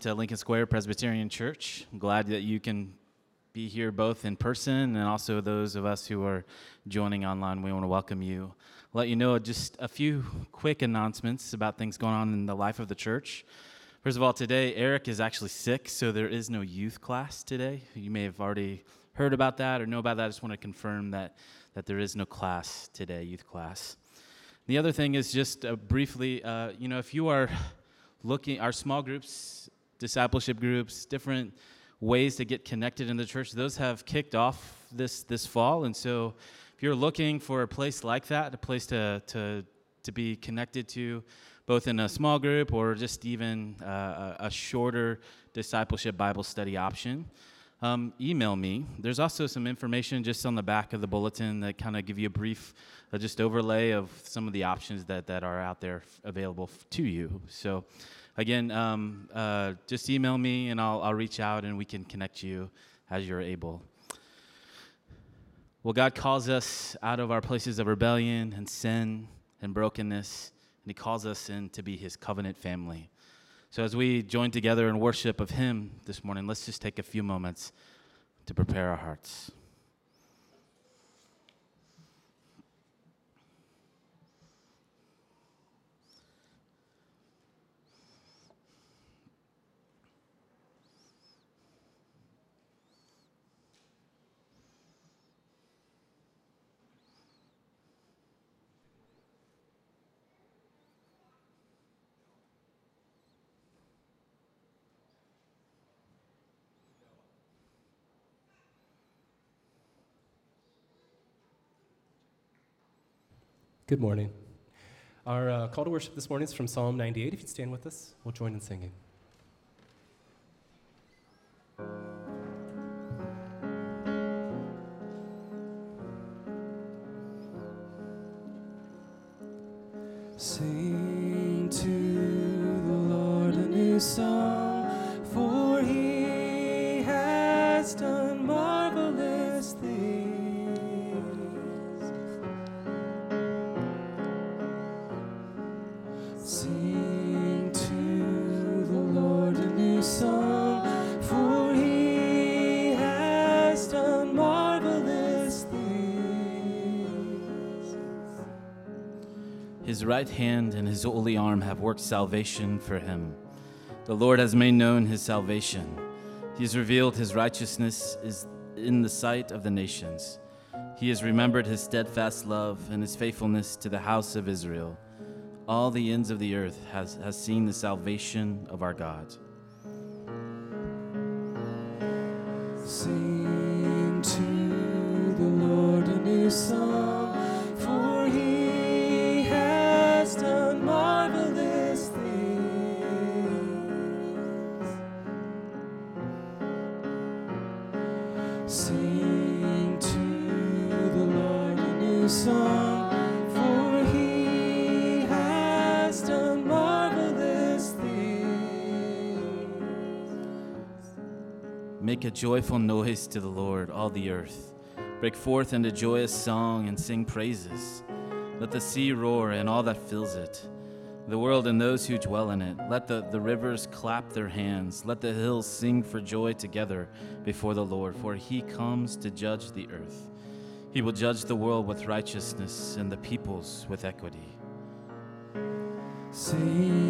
to Lincoln Square Presbyterian Church. I'm glad that you can be here both in person and also those of us who are joining online. We want to welcome you. Let you know just a few quick announcements about things going on in the life of the church. First of all, today Eric is actually sick, so there is no youth class today. You may have already heard about that or know about that. I just want to confirm that, that there is no class today, youth class. The other thing is just uh, briefly, uh, you know, if you are looking, our small groups, discipleship groups, different ways to get connected in the church, those have kicked off this this fall. And so if you're looking for a place like that, a place to to to be connected to, both in a small group or just even uh, a, shorter discipleship Bible study option, um, email me. There's also some information just on the back of the bulletin that kind of give you a brief, uh, just overlay of some of the options that, that are out there f- available f- to you. So, again, um, uh, just email me and I'll, I'll reach out and we can connect you as you're able. Well, God calls us out of our places of rebellion and sin and brokenness, and He calls us in to be His covenant family. So, as we join together in worship of Him this morning, let's just take a few moments to prepare our hearts. Good morning. Our uh, call to worship this morning is from Psalm 98. If you'd stand with us, we'll join in singing. Right hand and his holy arm have worked salvation for him. The Lord has made known his salvation. He has revealed his righteousness is in the sight of the nations. He has remembered his steadfast love and his faithfulness to the house of Israel. All the ends of the earth has, has seen the salvation of our God. Sing to the Lord a new song, a joyful noise to the Lord, all the earth. Break forth into joyous song and sing praises. Let the sea roar and all that fills it, the world and those who dwell in it. Let the, the rivers clap their hands. Let the hills sing for joy together before the Lord, for he comes to judge the earth. He will judge the world with righteousness and the peoples with equity. Sing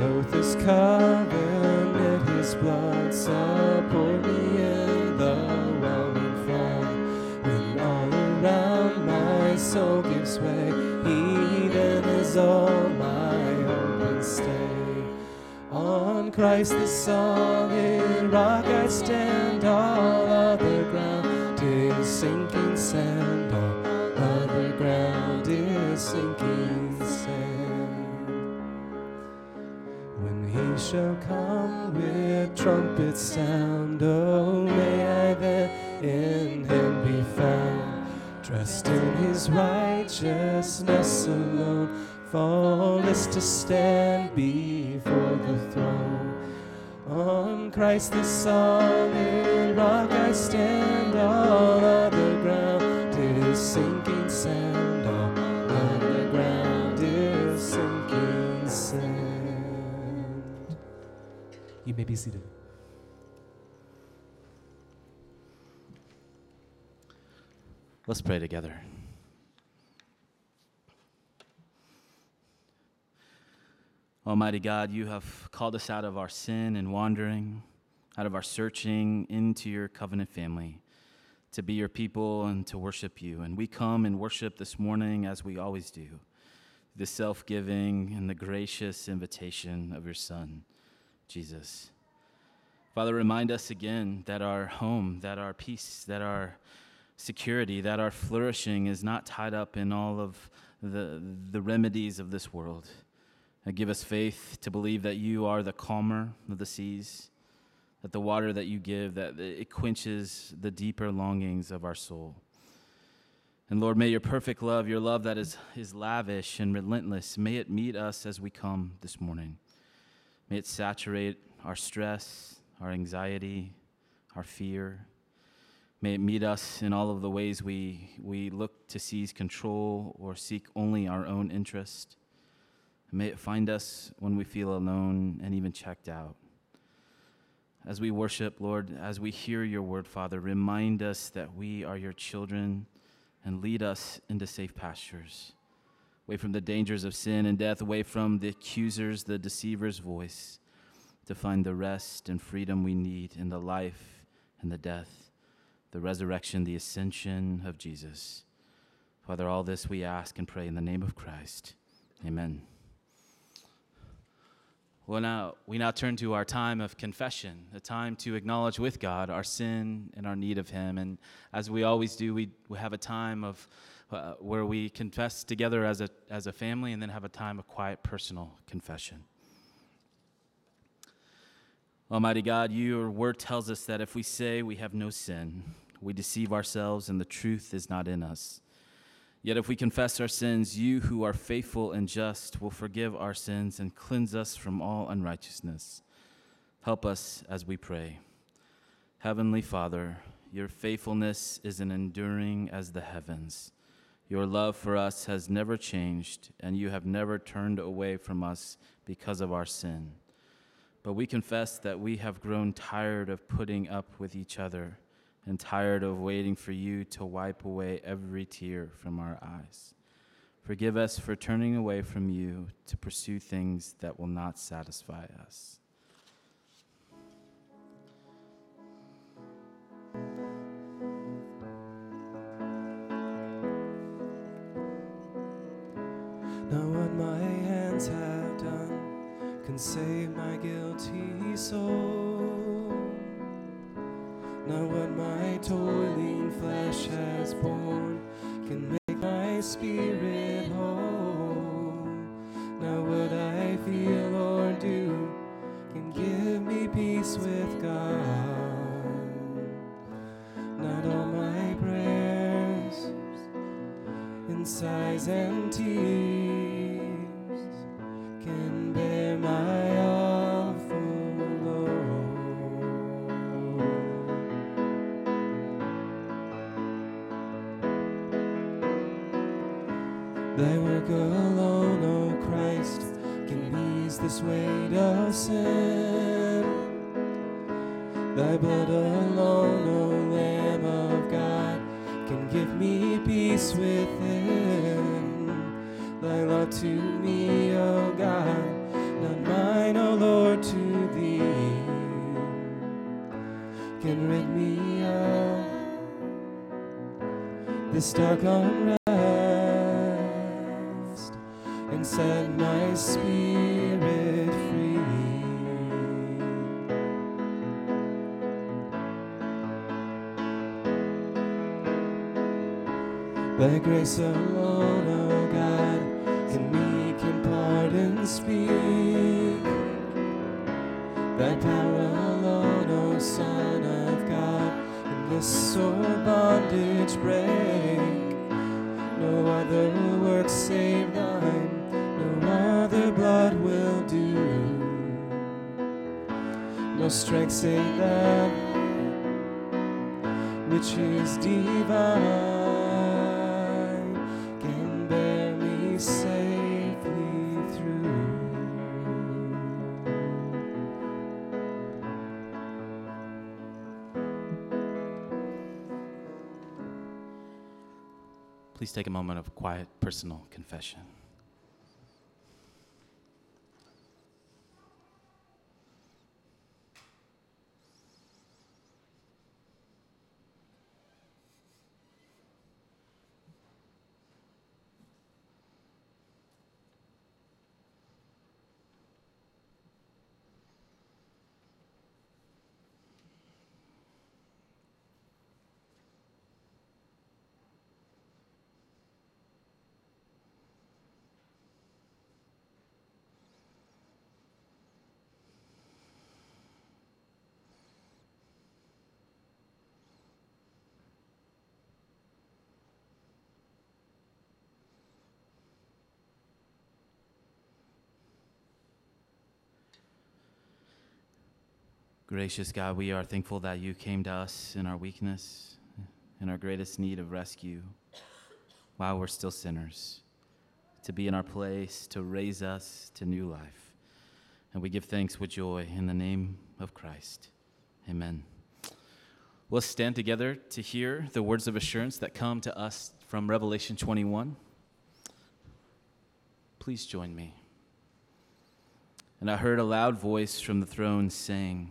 His oath is covenant, his blood support me in the whelming flood. When all around my soul gives way, he then is all my hope and stay. On Christ the solid rock I stand, all other ground is sinking sand, all other ground is sinking he shall come with trumpet sound, oh, may I then in him be found, dressed in his righteousness alone, faultless to stand before the throne. On Christ the solid rock I stand, all other ground is sinking sand, You may be seated. Let's pray together. Almighty God, you have called us out of our sin and wandering, out of our searching into your covenant family to be your people and to worship you. And we come and worship this morning as we always do, the self giving and the gracious invitation of your Son, Jesus. Father, remind us again that our home, that our peace, that our security, that our flourishing is not tied up in all of the, the remedies of this world. And give us faith to believe that you are the calmer of the seas, that the water that you give, that it quenches the deeper longings of our soul. And Lord, may your perfect love, your love that is, is lavish and relentless, may it meet us as we come this morning. May it saturate our stress, our anxiety, our fear. May it meet us in all of the ways we, we look to seize control or seek only our own interest. May it find us when we feel alone and even checked out. As we worship, Lord, as we hear your word, Father, remind us that we are your children and lead us into safe pastures, away from the dangers of sin and death, away from the accusers, the deceiver's voice, to find the rest and freedom we need in the life and the death, the resurrection, the ascension of Jesus. Father, all this we ask and pray in the name of Christ. Amen. Well, now we now turn to our time of confession, a time to acknowledge with God our sin and our need of Him. And as we always do, we, we have a time of uh, where we confess together as a as a family, and then have a time of quiet personal confession. Almighty God, your word tells us that if we say we have no sin, we deceive ourselves and the truth is not in us. Yet if we confess our sins, you who are faithful and just will forgive our sins and cleanse us from all unrighteousness. Help us as we pray. Heavenly Father, your faithfulness is an enduring as the heavens. Your love for us has never changed, and you have never turned away from us because of our sin. But we confess that we have grown tired of putting up with each other and tired of waiting for you to wipe away every tear from our eyes. Forgive us for turning away from you to pursue things that will not satisfy us. Save my guilty soul. Now what my toiling flesh has borne can make my spirit whole. Now what I feel or do can give me peace with God. Not all my prayers in sighs and tears and set my spirit free. By grace alone, O God, can meek and pardon speak. Thy power alone, O Son of God, in this sore bondage break. No other work save thine, strength save that which is divine can bear me safely through. Please take a moment of quiet personal confession. Gracious God, we are thankful that you came to us in our weakness, in our greatest need of rescue, while we're still sinners, to be in our place, to raise us to new life. And we give thanks with joy in the name of Christ. Amen. Let's stand together to hear the words of assurance that come to us from Revelation 21. Please join me. And I heard a loud voice from the throne saying,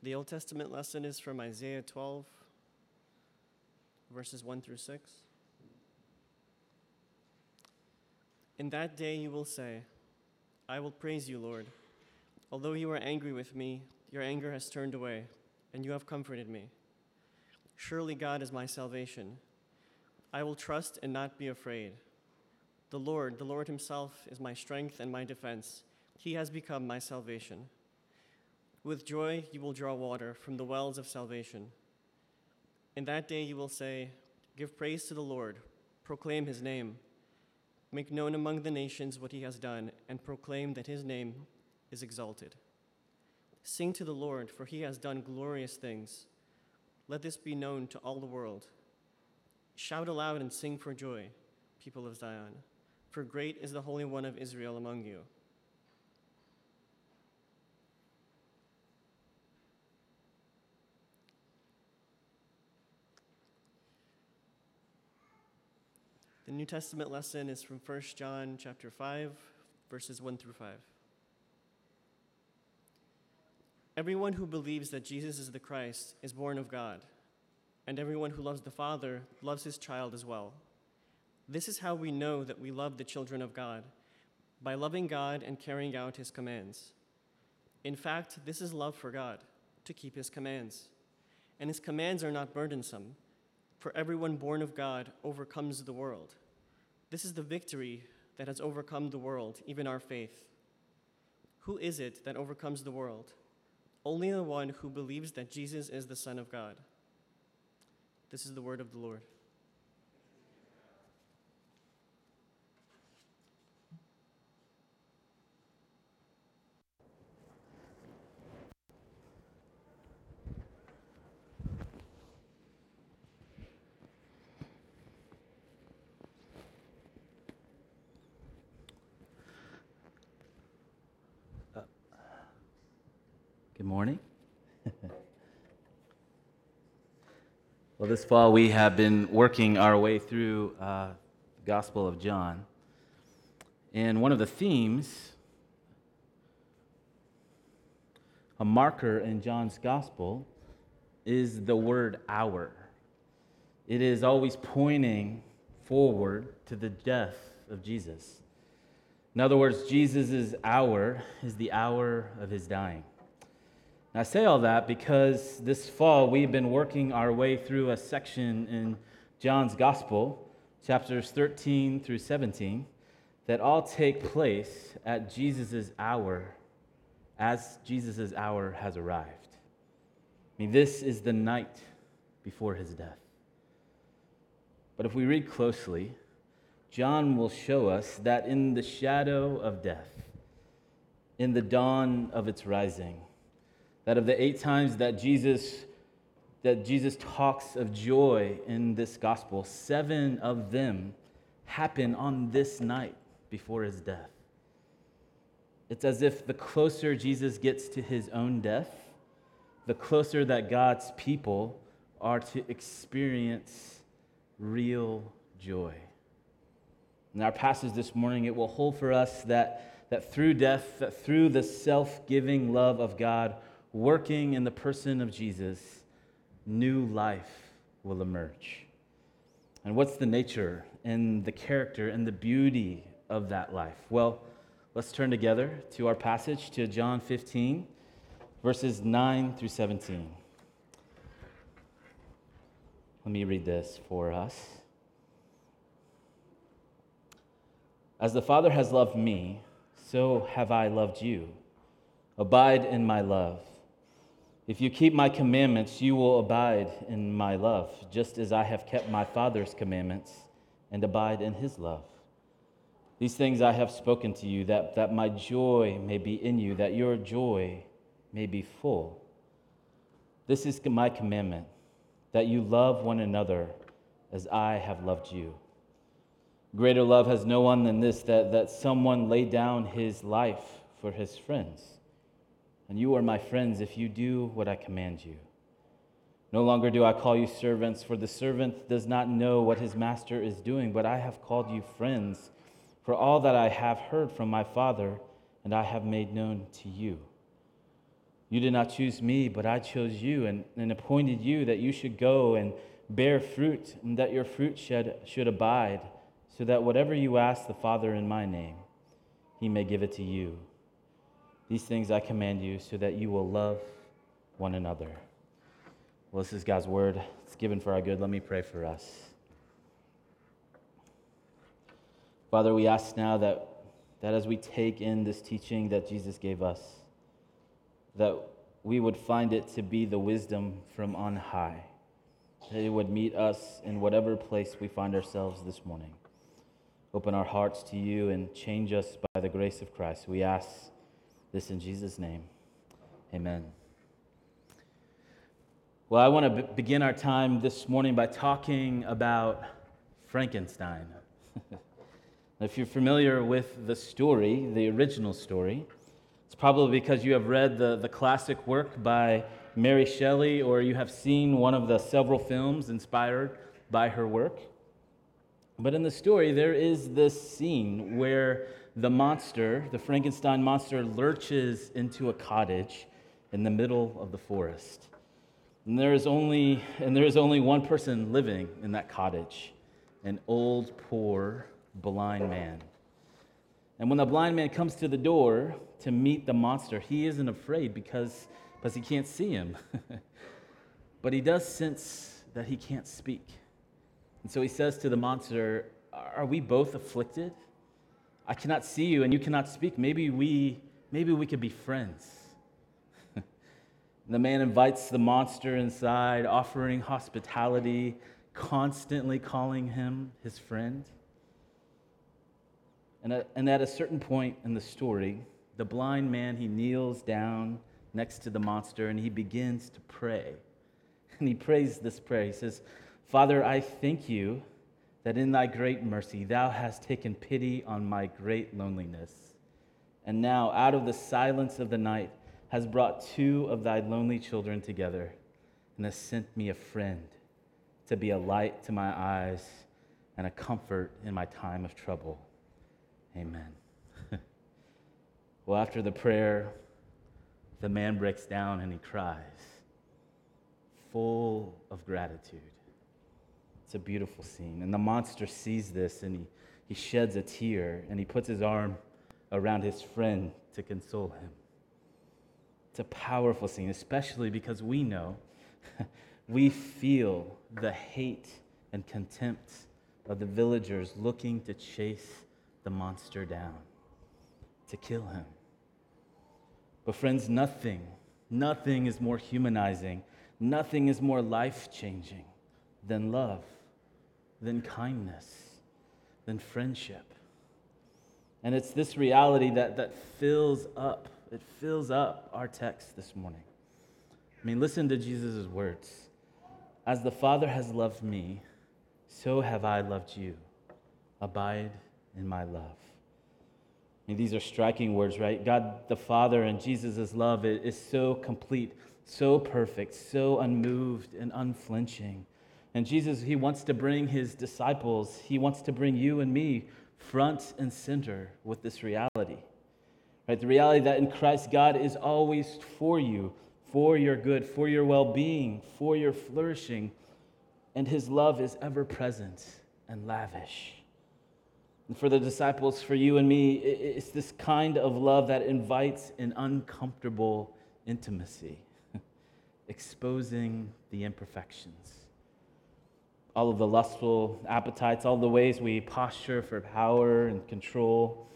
The Old Testament lesson is from Isaiah 12, verses 1 through 6. In that day you will say, I will praise you, Lord. Although you were angry with me, your anger has turned away, and you have comforted me. Surely God is my salvation. I will trust and not be afraid. The Lord, the Lord Himself, is my strength and my defense. He has become my salvation. With joy you will draw water from the wells of salvation. In that day you will say, Give praise to the Lord, proclaim his name. Make known among the nations what he has done, and proclaim that his name is exalted. Sing to the Lord, for he has done glorious things. Let this be known to all the world. Shout aloud and sing for joy, people of Zion, for great is the Holy One of Israel among you. The New Testament lesson is from 1 John chapter 5, verses 1 through 5. Everyone who believes that Jesus is the Christ is born of God, and everyone who loves the Father loves his child as well. This is how we know that we love the children of God by loving God and carrying out his commands. In fact, this is love for God, to keep his commands. And his commands are not burdensome, for everyone born of God overcomes the world. This is the victory that has overcome the world, even our faith. Who is it that overcomes the world? Only the one who believes that Jesus is the Son of God. This is the word of the Lord. Good morning. Well, this fall we have been working our way through uh, the Gospel of John. And one of the themes, a marker in John's Gospel, is the word hour. It is always pointing forward to the death of Jesus. In other words, Jesus' hour is the hour of his dying. I say all that because this fall we've been working our way through a section in John's Gospel, chapters 13 through 17, that all take place at Jesus' hour as Jesus' hour has arrived. I mean, this is the night before his death. But if we read closely, John will show us that in the shadow of death, in the dawn of its rising, that of the eight times that Jesus that Jesus talks of joy in this gospel, seven of them happen on this night before his death. It's as if the closer Jesus gets to his own death, the closer that God's people are to experience real joy. In our passage this morning, it will hold for us that, that through death, that through the self giving love of God, working in the person of Jesus, new life will emerge. And what's the nature and the character and the beauty of that life? Well, let's turn together to our passage to John 15, verses 9 through 17. Let me read this for us. As the Father has loved me, so have I loved you. Abide in my love. If you keep my commandments, you will abide in my love, just as I have kept my Father's commandments and abide in his love. These things I have spoken to you, that, that my joy may be in you, that your joy may be full. This is my commandment, that you love one another as I have loved you. Greater love has no one than this, that, that someone lay down his life for his friends. And you are my friends if you do what I command you. No longer do I call you servants, for the servant does not know what his master is doing, but I have called you friends, for all that I have heard from my Father, and I have made known to you. You did not choose me, but I chose you and, and appointed you that you should go and bear fruit, and that your fruit should, should abide, so that whatever you ask the Father in my name, he may give it to you. These things I command you so that you will love one another. Well, this is God's word. It's given for our good. Let me pray for us. Father, we ask now that, that as we take in this teaching that Jesus gave us, that we would find it to be the wisdom from on high, that it would meet us in whatever place we find ourselves this morning. Open our hearts to you and change us by the grace of Christ. We ask this in Jesus' name. Amen. Well, I want to b- begin our time this morning by talking about Frankenstein. if you're familiar with the story, the original story, it's probably because you have read the, the classic work by Mary Shelley or you have seen one of the several films inspired by her work. But in the story, there is this scene where the monster, the Frankenstein monster, lurches into a cottage in the middle of the forest. And there is only, and there is only one person living in that cottage an old, poor, blind man. And when the blind man comes to the door to meet the monster, he isn't afraid because, because he can't see him. but he does sense that he can't speak. And so he says to the monster, Are we both afflicted? I cannot see you and you cannot speak. Maybe we, maybe we could be friends. the man invites the monster inside, offering hospitality, constantly calling him his friend. And at, and at a certain point in the story, the blind man, he kneels down next to the monster and he begins to pray. And he prays this prayer. He says, Father, I thank you that in thy great mercy thou hast taken pity on my great loneliness. And now, out of the silence of the night, has brought two of thy lonely children together and has sent me a friend to be a light to my eyes and a comfort in my time of trouble. Amen. well, after the prayer, the man breaks down and he cries, full of gratitude. It's a beautiful scene. And the monster sees this and he, he sheds a tear and he puts his arm around his friend to console him. It's a powerful scene, especially because we know, we feel the hate and contempt of the villagers looking to chase the monster down, to kill him. But, friends, nothing, nothing is more humanizing, nothing is more life changing than love than kindness, than friendship. And it's this reality that, that fills up, it fills up our text this morning. I mean, listen to Jesus' words. As the Father has loved me, so have I loved you. Abide in my love. I mean, these are striking words, right? God the Father and Jesus' love is so complete, so perfect, so unmoved and unflinching. And Jesus, he wants to bring his disciples, he wants to bring you and me front and center with this reality. Right? The reality that in Christ, God is always for you, for your good, for your well being, for your flourishing, and his love is ever present and lavish. And for the disciples, for you and me, it's this kind of love that invites an uncomfortable intimacy, exposing the imperfections all of the lustful appetites, all the ways we posture for power and control,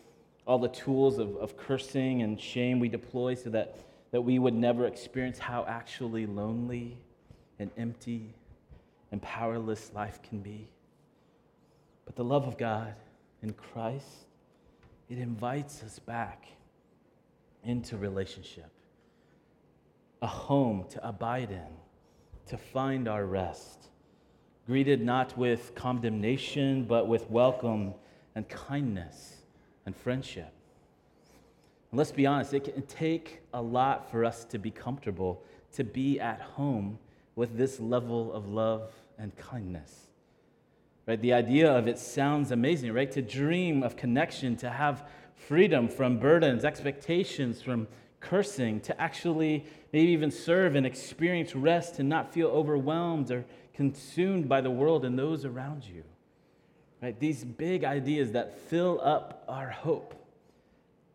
all the tools of, of cursing and shame we deploy so that, that we would never experience how actually lonely and empty and powerless life can be. But the love of God in Christ, it invites us back into relationship, a home to abide in, to find our rest greeted not with condemnation, but with welcome and kindness and friendship. And let's be honest, it can take a lot for us to be comfortable, to be at home with this level of love and kindness. Right? The idea of it sounds amazing, right? To dream of connection, to have freedom from burdens, expectations, from cursing, to actually maybe even serve and experience rest and not feel overwhelmed or consumed by the world and those around you. Right? These big ideas that fill up our hope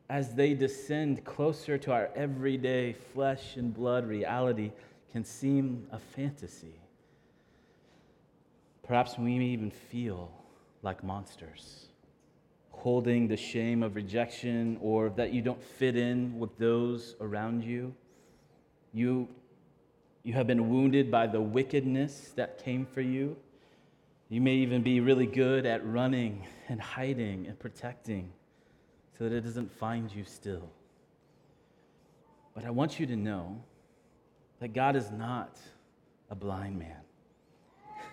as they descend closer to our everyday flesh and blood reality can seem a fantasy. Perhaps we may even feel like monsters, holding the shame of rejection or that you don't fit in with those around you. You you have been wounded by the wickedness that came for you. You may even be really good at running and hiding and protecting so that it doesn't find you still. But I want you to know that God is not a blind man.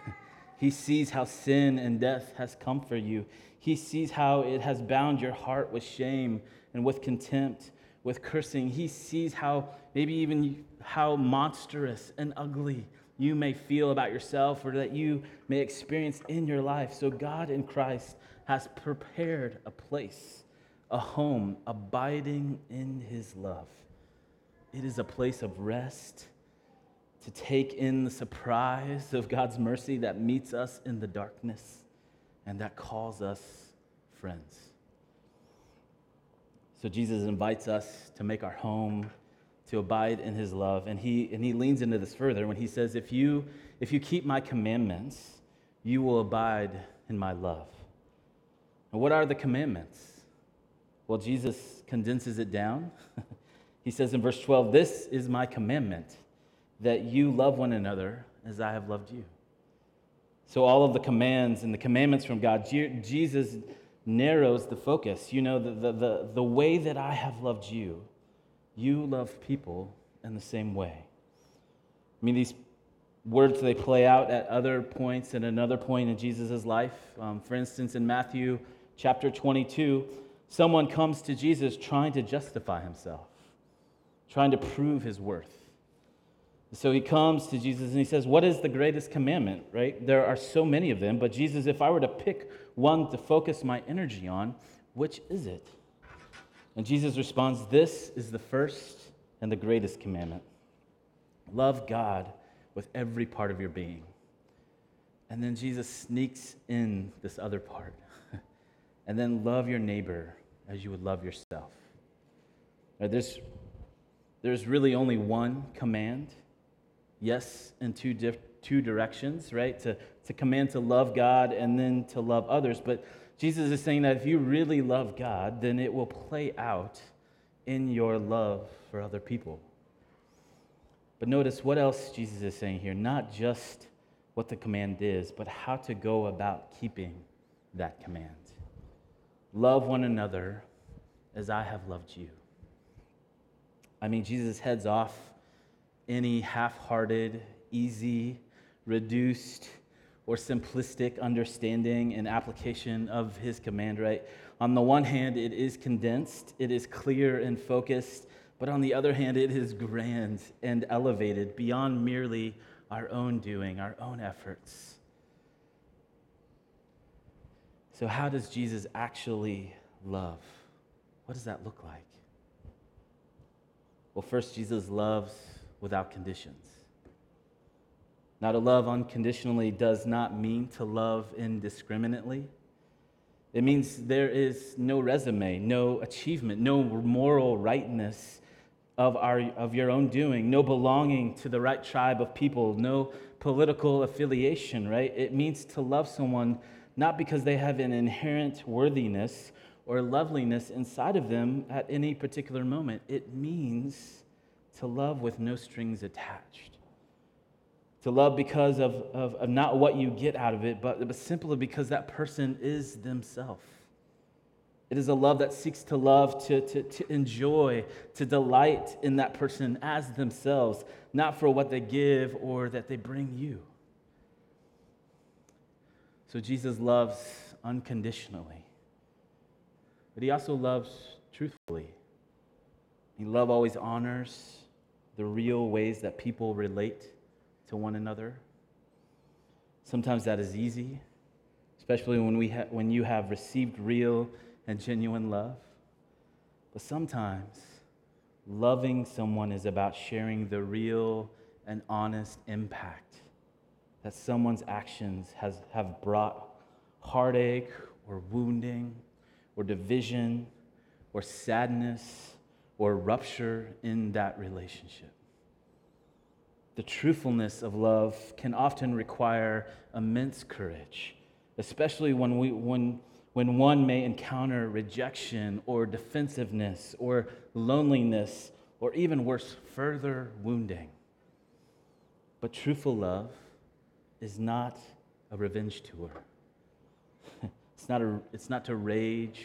he sees how sin and death has come for you. He sees how it has bound your heart with shame and with contempt, with cursing. He sees how maybe even how monstrous and ugly you may feel about yourself or that you may experience in your life. So, God in Christ has prepared a place, a home, abiding in His love, it is a place of rest to take in the surprise of God's mercy that meets us in the darkness and that calls us friends. So Jesus invites us to make our home, to abide in his love. And he, and he leans into this further when he says, if you, if you keep my commandments, you will abide in my love. And what are the commandments? Well, Jesus condenses it down. he says in verse 12, This is my commandment, that you love one another as I have loved you. So, all of the commands and the commandments from God, Jesus narrows the focus. You know, the, the, the, the way that I have loved you, you love people in the same way. I mean, these words they play out at other points and another point in Jesus' life. Um, for instance, in Matthew chapter 22, someone comes to Jesus trying to justify himself, trying to prove his worth. So he comes to Jesus and he says, What is the greatest commandment, right? There are so many of them, but Jesus, if I were to pick one to focus my energy on, which is it? And Jesus responds, This is the first and the greatest commandment. Love God with every part of your being. And then Jesus sneaks in this other part. and then love your neighbor as you would love yourself. Now, there's, there's really only one command yes in two, two directions, right? To, to command to love God and then to love others. But Jesus is saying that if you really love God, then it will play out in your love for other people. But notice what else Jesus is saying here not just what the command is, but how to go about keeping that command. Love one another as I have loved you. I mean, Jesus heads off any half hearted, easy, reduced, or simplistic understanding and application of his command, right? On the one hand, it is condensed, it is clear and focused, but on the other hand, it is grand and elevated beyond merely our own doing, our own efforts. So, how does Jesus actually love? What does that look like? Well, first, Jesus loves without conditions. Now, to love unconditionally does not mean to love indiscriminately. It means there is no resume, no achievement, no moral rightness of, our, of your own doing, no belonging to the right tribe of people, no political affiliation, right? It means to love someone not because they have an inherent worthiness or loveliness inside of them at any particular moment. It means to love with no strings attached. To love because of, of, of not what you get out of it, but, but simply because that person is themselves. It is a love that seeks to love, to, to, to enjoy, to delight in that person as themselves, not for what they give or that they bring you. So Jesus loves unconditionally, but he also loves truthfully. He love always honors the real ways that people relate to one another. Sometimes that is easy, especially when, we ha- when you have received real and genuine love. But sometimes loving someone is about sharing the real and honest impact that someone's actions has, have brought heartache or wounding or division or sadness or rupture in that relationship. The truthfulness of love can often require immense courage, especially when, we, when, when one may encounter rejection or defensiveness or loneliness or even worse, further wounding. But truthful love is not a revenge tour. it's, not a, it's not to rage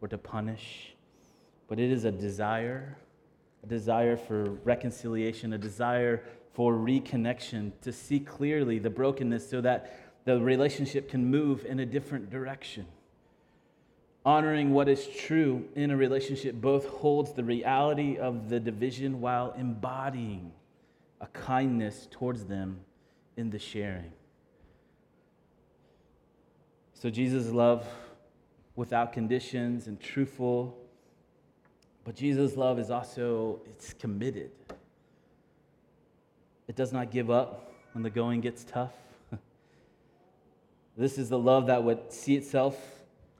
or to punish but it is a desire, a desire for reconciliation, a desire for reconnection, to see clearly the brokenness so that the relationship can move in a different direction. Honoring what is true in a relationship both holds the reality of the division while embodying a kindness towards them in the sharing. So, Jesus' love without conditions and truthful but Jesus' love is also it's committed. It does not give up when the going gets tough. this is the love that would see itself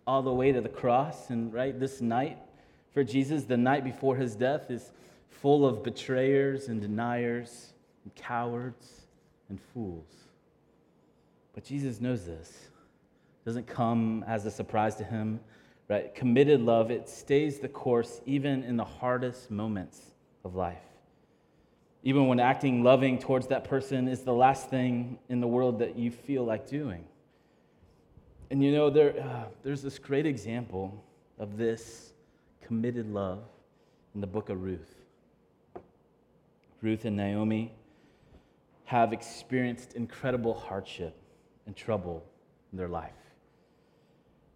all the way to the cross. And right, this night for Jesus, the night before his death, is full of betrayers and deniers and cowards and fools. But Jesus knows this. It doesn't come as a surprise to him, right? Committed love, it stays the course even in the hardest moments of life. Even when acting loving towards that person is the last thing in the world that you feel like doing. And you know, there, uh, there's this great example of this committed love in the book of Ruth. Ruth and Naomi have experienced incredible hardship and trouble in their life.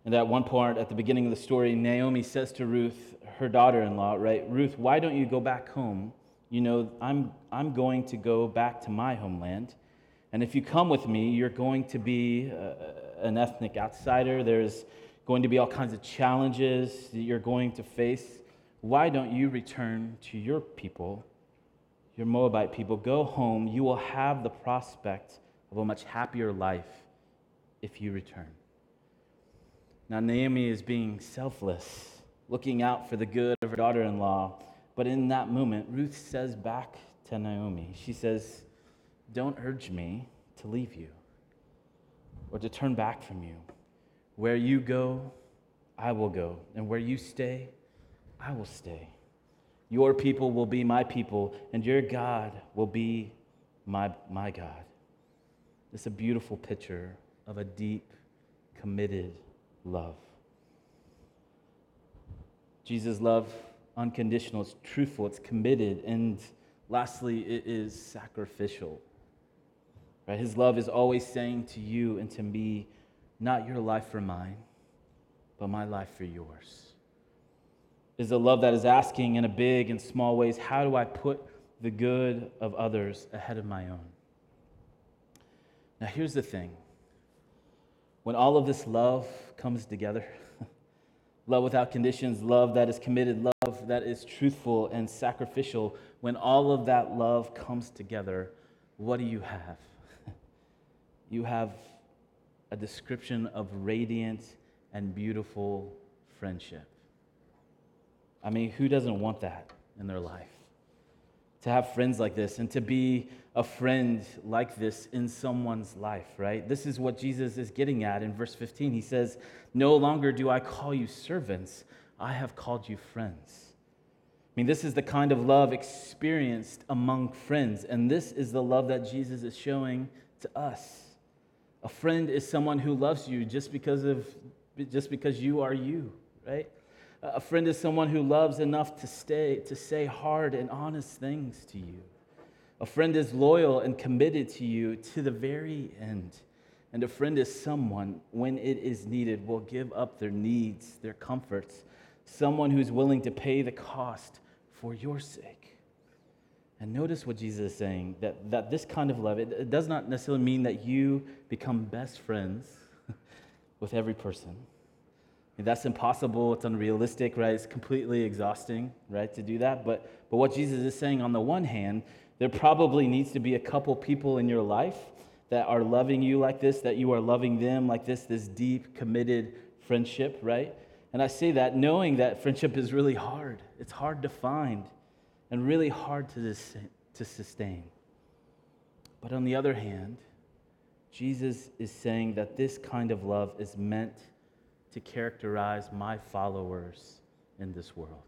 And at one point, at the beginning of the story, Naomi says to Ruth, her daughter in law, right, Ruth, why don't you go back home? You know, I'm, I'm going to go back to my homeland. And if you come with me, you're going to be uh, an ethnic outsider. There's going to be all kinds of challenges that you're going to face. Why don't you return to your people, your Moabite people? Go home. You will have the prospect of a much happier life if you return. Now, Naomi is being selfless, looking out for the good of her daughter in law. But in that moment, Ruth says back to Naomi, she says, Don't urge me to leave you or to turn back from you. Where you go, I will go, and where you stay, I will stay. Your people will be my people, and your God will be my, my God. It's a beautiful picture of a deep, committed love. Jesus' love, unconditional, it's truthful, it's committed, and lastly, it is sacrificial. Right? His love is always saying to you and to me, not your life for mine, but my life for yours. Is a love that is asking in a big and small ways, how do I put the good of others ahead of my own? Now, here's the thing when all of this love comes together, love without conditions, love that is committed, love that is truthful and sacrificial, when all of that love comes together, what do you have? you have a description of radiant and beautiful friendship. I mean, who doesn't want that in their life? To have friends like this and to be a friend like this in someone's life, right? This is what Jesus is getting at in verse 15. He says, No longer do I call you servants, I have called you friends. I mean, this is the kind of love experienced among friends, and this is the love that Jesus is showing to us. A friend is someone who loves you just because of just because you are you, right? A friend is someone who loves enough to stay to say hard and honest things to you. A friend is loyal and committed to you to the very end. And a friend is someone, when it is needed, will give up their needs, their comforts, someone who's willing to pay the cost for your sake. And notice what Jesus is saying that, that this kind of love, it, it does not necessarily mean that you become best friends with every person. Mean, that's impossible, it's unrealistic, right? It's completely exhausting, right, to do that. But, but what Jesus is saying, on the one hand, there probably needs to be a couple people in your life that are loving you like this, that you are loving them like this, this deep, committed friendship, right? And I say that knowing that friendship is really hard. It's hard to find and really hard to, to sustain. But on the other hand, Jesus is saying that this kind of love is meant to characterize my followers in this world.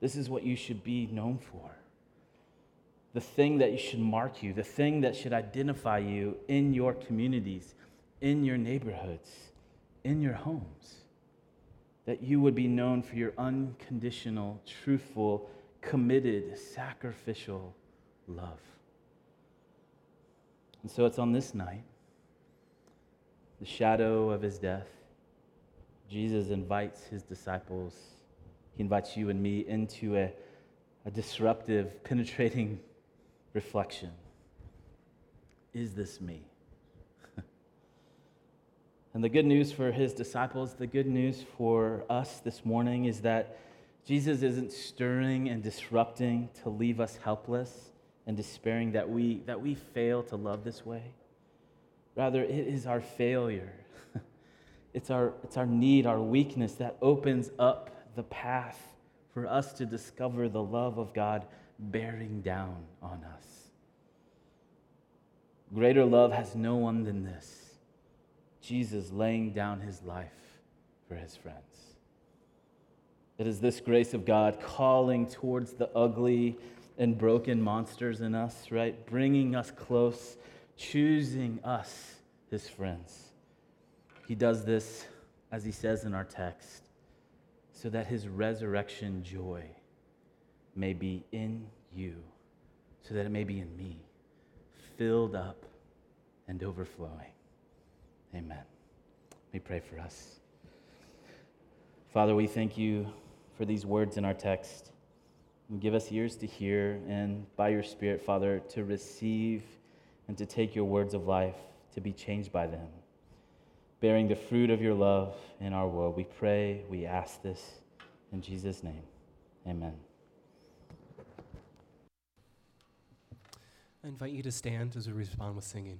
This is what you should be known for. The thing that should mark you, the thing that should identify you in your communities, in your neighborhoods, in your homes. That you would be known for your unconditional, truthful, committed, sacrificial love. And so it's on this night, the shadow of his death, Jesus invites his disciples, he invites you and me into a, a disruptive, penetrating reflection. Is this me? And the good news for his disciples, the good news for us this morning is that Jesus isn't stirring and disrupting to leave us helpless and despairing that we, that we fail to love this way. Rather, it is our failure, it's, our, it's our need, our weakness that opens up the path for us to discover the love of God bearing down on us. Greater love has no one than this Jesus laying down his life for his friends. It is this grace of God calling towards the ugly and broken monsters in us, right? Bringing us close, choosing us, his friends. He does this, as he says in our text, so that his resurrection joy may be in you, so that it may be in me, filled up and overflowing. Amen. Me pray for us. Father, we thank you for these words in our text. And give us ears to hear, and by your Spirit, Father, to receive and to take your words of life, to be changed by them, bearing the fruit of your love in our world. We pray, we ask this in Jesus' name. Amen. I invite you to stand as we respond with singing.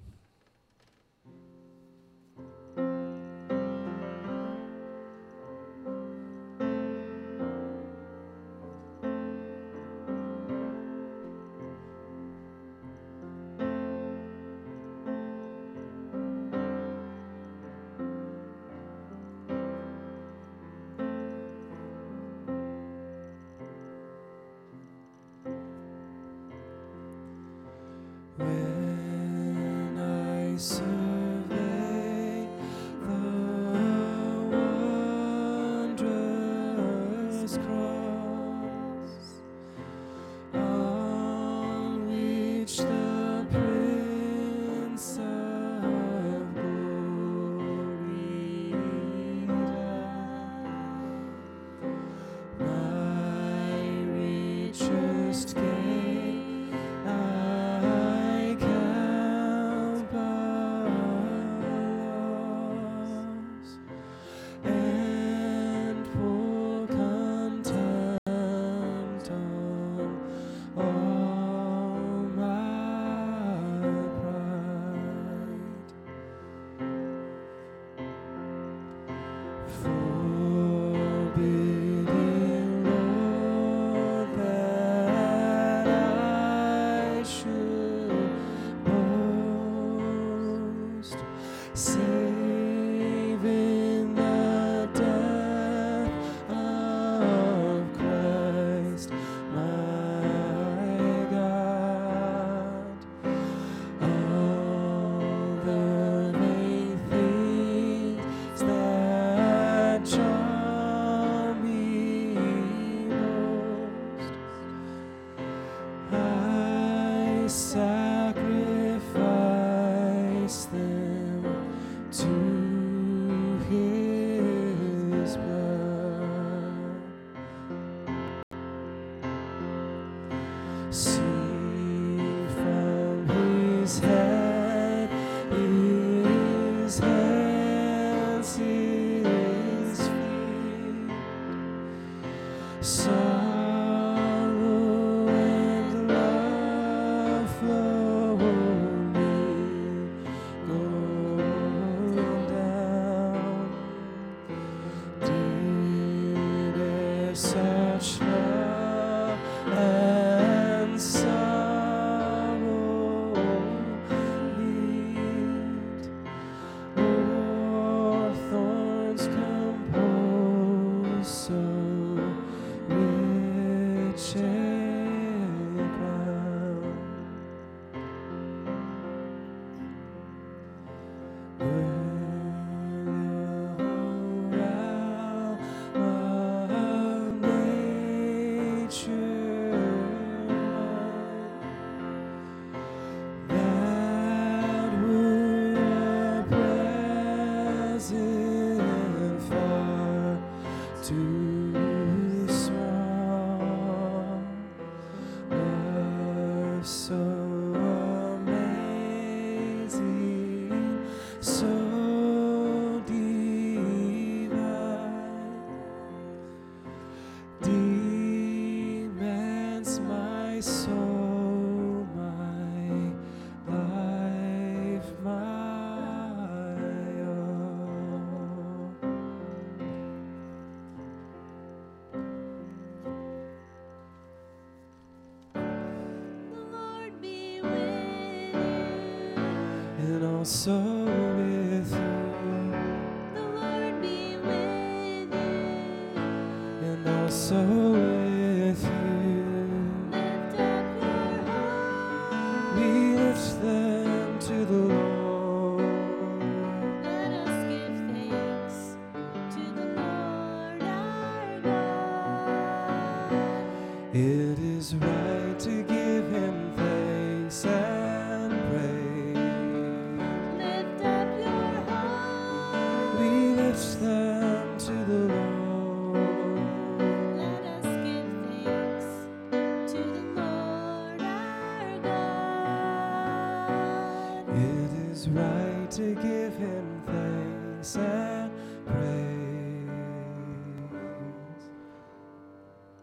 And praise.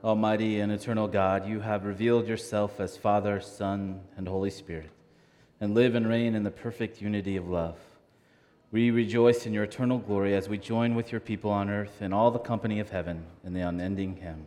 Almighty and eternal God, you have revealed yourself as Father, Son, and Holy Spirit, and live and reign in the perfect unity of love. We rejoice in your eternal glory as we join with your people on earth and all the company of heaven in the unending hymn.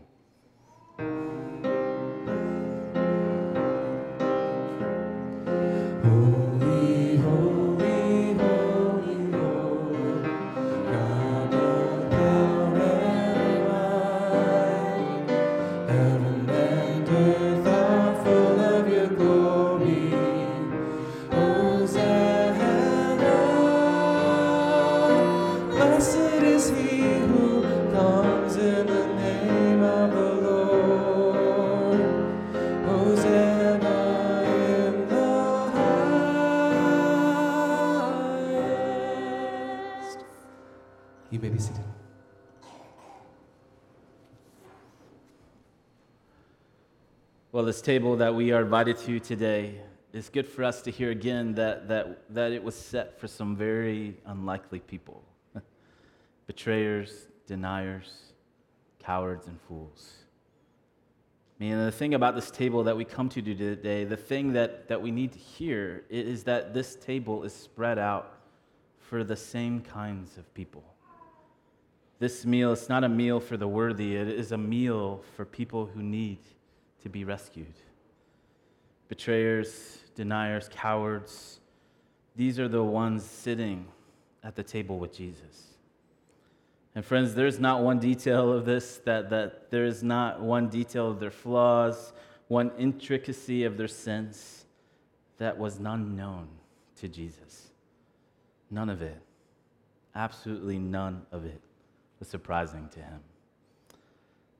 Table that we are invited to today, it's good for us to hear again that, that, that it was set for some very unlikely people betrayers, deniers, cowards, and fools. I mean, the thing about this table that we come to today, the thing that, that we need to hear is that this table is spread out for the same kinds of people. This meal is not a meal for the worthy, it is a meal for people who need to be rescued. Betrayers, deniers, cowards, these are the ones sitting at the table with Jesus. And friends, there's not one detail of this that, that there is not one detail of their flaws, one intricacy of their sins that was none known to Jesus. None of it, absolutely none of it was surprising to him.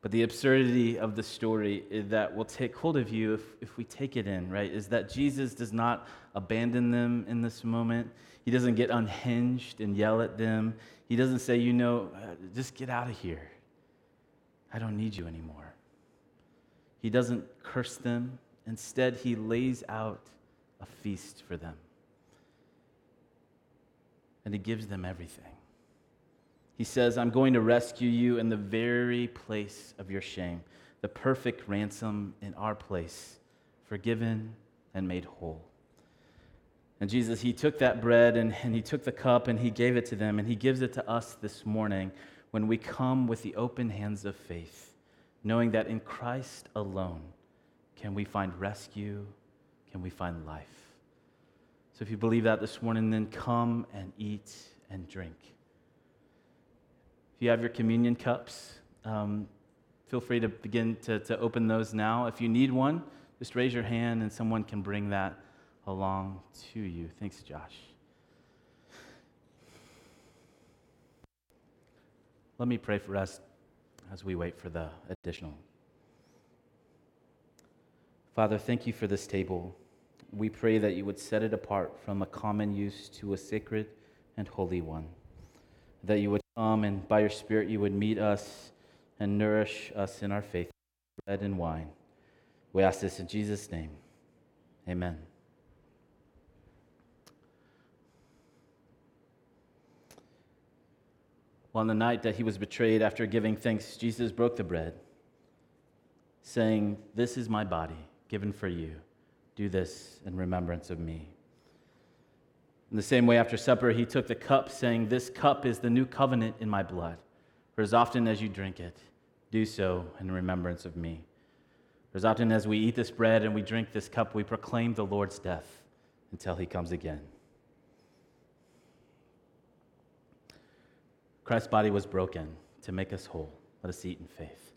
But the absurdity of the story that will take hold of you if, if we take it in, right? Is that Jesus does not abandon them in this moment. He doesn't get unhinged and yell at them. He doesn't say, you know, uh, just get out of here. I don't need you anymore. He doesn't curse them. Instead, he lays out a feast for them. And he gives them everything. He says, I'm going to rescue you in the very place of your shame, the perfect ransom in our place, forgiven and made whole. And Jesus, He took that bread and, and He took the cup and He gave it to them, and He gives it to us this morning when we come with the open hands of faith, knowing that in Christ alone can we find rescue, can we find life. So if you believe that this morning, then come and eat and drink. If you have your communion cups, um, feel free to begin to, to open those now. If you need one, just raise your hand and someone can bring that along to you. Thanks, Josh. Let me pray for us as we wait for the additional. Father, thank you for this table. We pray that you would set it apart from a common use to a sacred and holy one. That you would come and by your Spirit you would meet us and nourish us in our faith, bread and wine. We ask this in Jesus' name. Amen. Well, on the night that he was betrayed, after giving thanks, Jesus broke the bread, saying, This is my body given for you. Do this in remembrance of me. In the same way, after supper, he took the cup, saying, This cup is the new covenant in my blood. For as often as you drink it, do so in remembrance of me. For as often as we eat this bread and we drink this cup, we proclaim the Lord's death until he comes again. Christ's body was broken to make us whole. Let us eat in faith.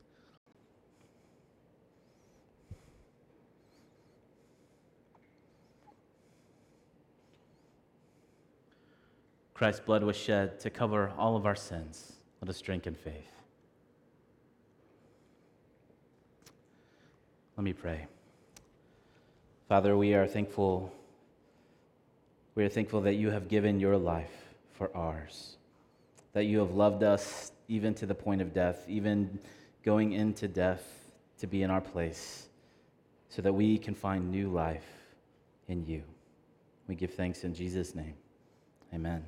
Christ's blood was shed to cover all of our sins. Let us drink in faith. Let me pray. Father, we are thankful. We are thankful that you have given your life for ours, that you have loved us even to the point of death, even going into death to be in our place, so that we can find new life in you. We give thanks in Jesus' name. Amen.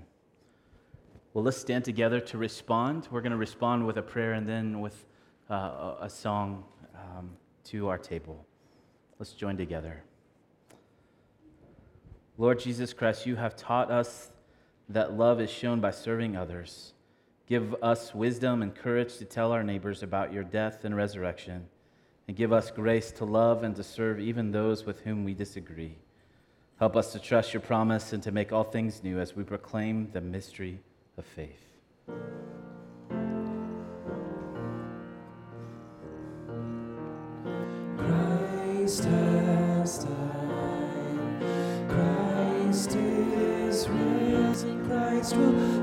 Well, let's stand together to respond. We're going to respond with a prayer and then with uh, a song um, to our table. Let's join together. Lord Jesus Christ, you have taught us that love is shown by serving others. Give us wisdom and courage to tell our neighbors about your death and resurrection, and give us grace to love and to serve even those with whom we disagree. Help us to trust your promise and to make all things new as we proclaim the mystery of faith. Christ has died. Christ is risen. Christ will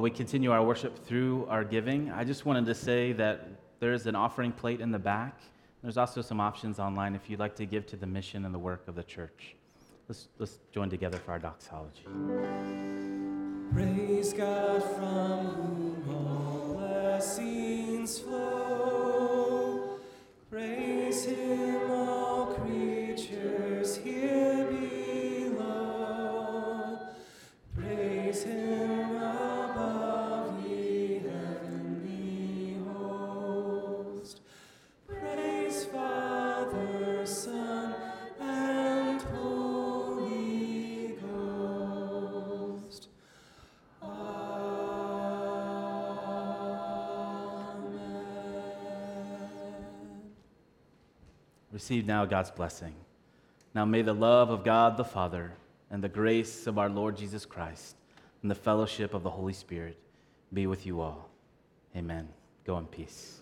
While we continue our worship through our giving, I just wanted to say that there's an offering plate in the back. There's also some options online if you'd like to give to the mission and the work of the church. Let's, let's join together for our doxology. Praise God from whom all blessings flow. Praise Him, all creatures here Receive now God's blessing. Now may the love of God the Father and the grace of our Lord Jesus Christ and the fellowship of the Holy Spirit be with you all. Amen. Go in peace.